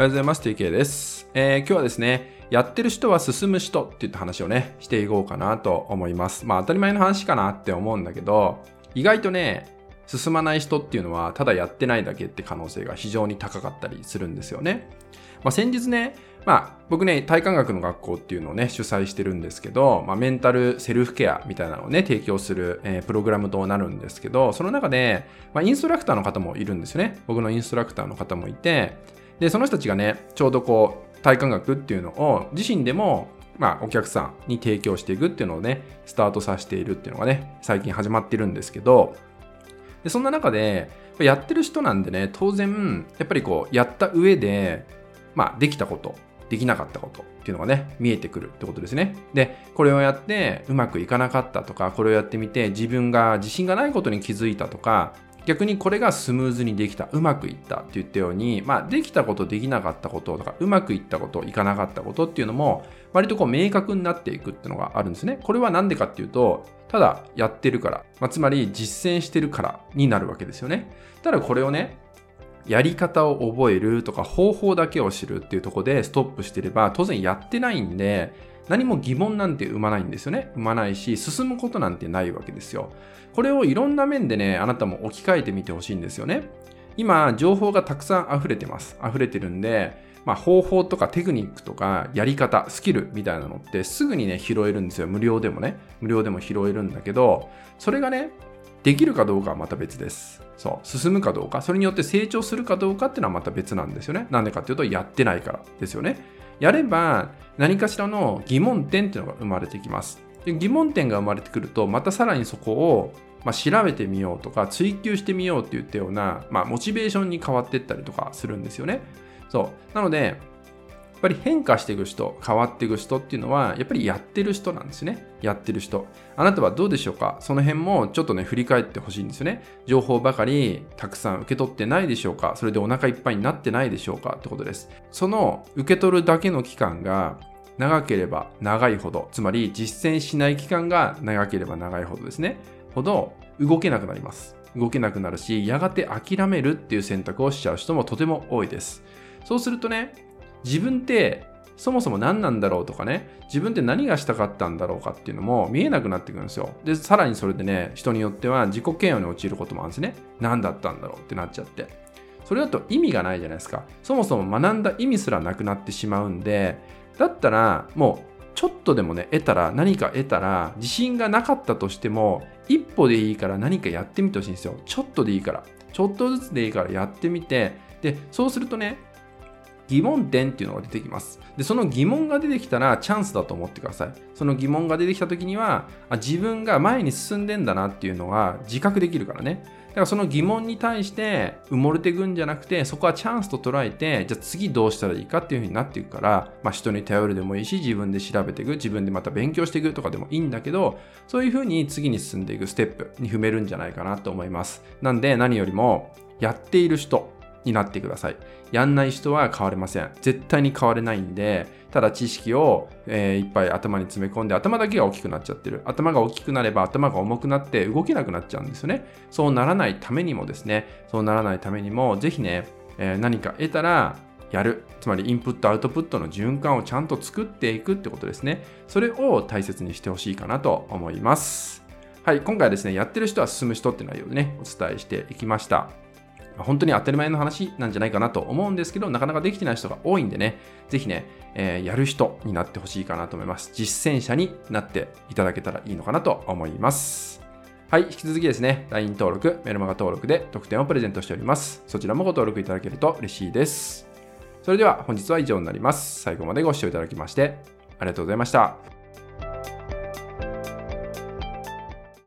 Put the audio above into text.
おはようございます。TK です、えー、今日はですね、やってる人は進む人って言った話をね、していこうかなと思います。まあ当たり前の話かなって思うんだけど、意外とね、進まない人っていうのはただやってないだけって可能性が非常に高かったりするんですよね。まあ、先日ね、まあ、僕ね、体感学の学校っていうのをね、主催してるんですけど、まあ、メンタルセルフケアみたいなのをね、提供する、えー、プログラムとなるんですけど、その中で、まあ、インストラクターの方もいるんですよね。僕のインストラクターの方もいて、で、その人たちがね、ちょうどこう、体感学っていうのを自身でも、まあ、お客さんに提供していくっていうのをね、スタートさせているっていうのがね、最近始まってるんですけど、で、そんな中で、やってる人なんでね、当然、やっぱりこう、やった上で、まあ、できたこと、できなかったことっていうのがね、見えてくるってことですね。で、これをやってうまくいかなかったとか、これをやってみて自分が自信がないことに気づいたとか、逆にこれがスムーズにできた、うまくいったって言ったように、まあ、できたこと、できなかったこととか、うまくいったこと、いかなかったことっていうのも、割とこう明確になっていくっていうのがあるんですね。これは何でかっていうと、ただやってるから、まあ、つまり実践してるからになるわけですよね。ただこれをね、やり方を覚えるとか方法だけを知るっていうとこでストップしてれば当然やってないんで何も疑問なんて生まないんですよね。生まないし、進むことなんてないわけですよ。これをいろんな面でね、あなたも置き換えてみてほしいんですよね。今、情報がたくさん溢れてます。溢れてるんで、まあ、方法とかテクニックとかやり方、スキルみたいなのってすぐにね、拾えるんですよ。無料でもね。無料でも拾えるんだけど、それがね、できるかどうかはまた別です。そう。進むかどうか、それによって成長するかどうかっていうのはまた別なんですよね。なんでかっていうと、やってないからですよね。やれば何かしらの疑問点っていうのが生まれてきます。で疑問点が生まれてくるとまたさらにそこをまあ、調べてみようとか追求してみようって言ったような、まあ、モチベーションに変わっていったりとかするんですよね。そうなのでっぱり変化していく人、変わっていく人っていうのは、やっぱりやってる人なんですね。やってる人。あなたはどうでしょうか？その辺もちょっとね、振り返ってほしいんですよね。情報ばかりたくさん受け取ってないでしょうか？それでお腹いっぱいになってないでしょうか？ってことです。その受け取るだけの期間が長ければ長いほど、つまり実践しない期間が長ければ長いほどですね、ほど動けなくなります。動けなくなるし、やがて諦めるっていう選択をしちゃう人もとても多いです。そうするとね、自分ってそもそも何なんだろうとかね、自分って何がしたかったんだろうかっていうのも見えなくなってくるんですよ。で、さらにそれでね、人によっては自己嫌悪に陥ることもあるんですね。何だったんだろうってなっちゃって。それだと意味がないじゃないですか。そもそも学んだ意味すらなくなってしまうんで、だったらもうちょっとでもね、得たら、何か得たら、自信がなかったとしても、一歩でいいから何かやってみてほしいんですよ。ちょっとでいいから。ちょっとずつでいいからやってみて、で、そうするとね、疑問点っていうのが出てきます。で、その疑問が出てきたらチャンスだと思ってください。その疑問が出てきた時には、あ自分が前に進んでんだなっていうのが自覚できるからね。だからその疑問に対して埋もれていくんじゃなくて、そこはチャンスと捉えて、じゃあ次どうしたらいいかっていう風になっていくから、まあ人に頼るでもいいし、自分で調べていく、自分でまた勉強していくとかでもいいんだけど、そういう風に次に進んでいくステップに踏めるんじゃないかなと思います。なんで何よりも、やっている人、になってください。やんない人は変われません。絶対に変われないんで、ただ知識を、えー、いっぱい頭に詰め込んで頭だけが大きくなっちゃってる。頭が大きくなれば頭が重くなって動けなくなっちゃうんですよね。そうならないためにもですね、そうならないためにも、ぜひね、えー、何か得たらやる。つまりインプットアウトプットの循環をちゃんと作っていくってことですね。それを大切にしてほしいかなと思います。はい、今回はですね、やってる人は進む人って内容でね、お伝えしていきました。本当に当たり前の話なんじゃないかなと思うんですけど、なかなかできてない人が多いんでね、ぜひね、えー、やる人になってほしいかなと思います。実践者になっていただけたらいいのかなと思います。はい、引き続きですね、LINE 登録、メルマガ登録で特典をプレゼントしております。そちらもご登録いただけると嬉しいです。それでは本日は以上になります。最後までご視聴いただきましてありがとうございました。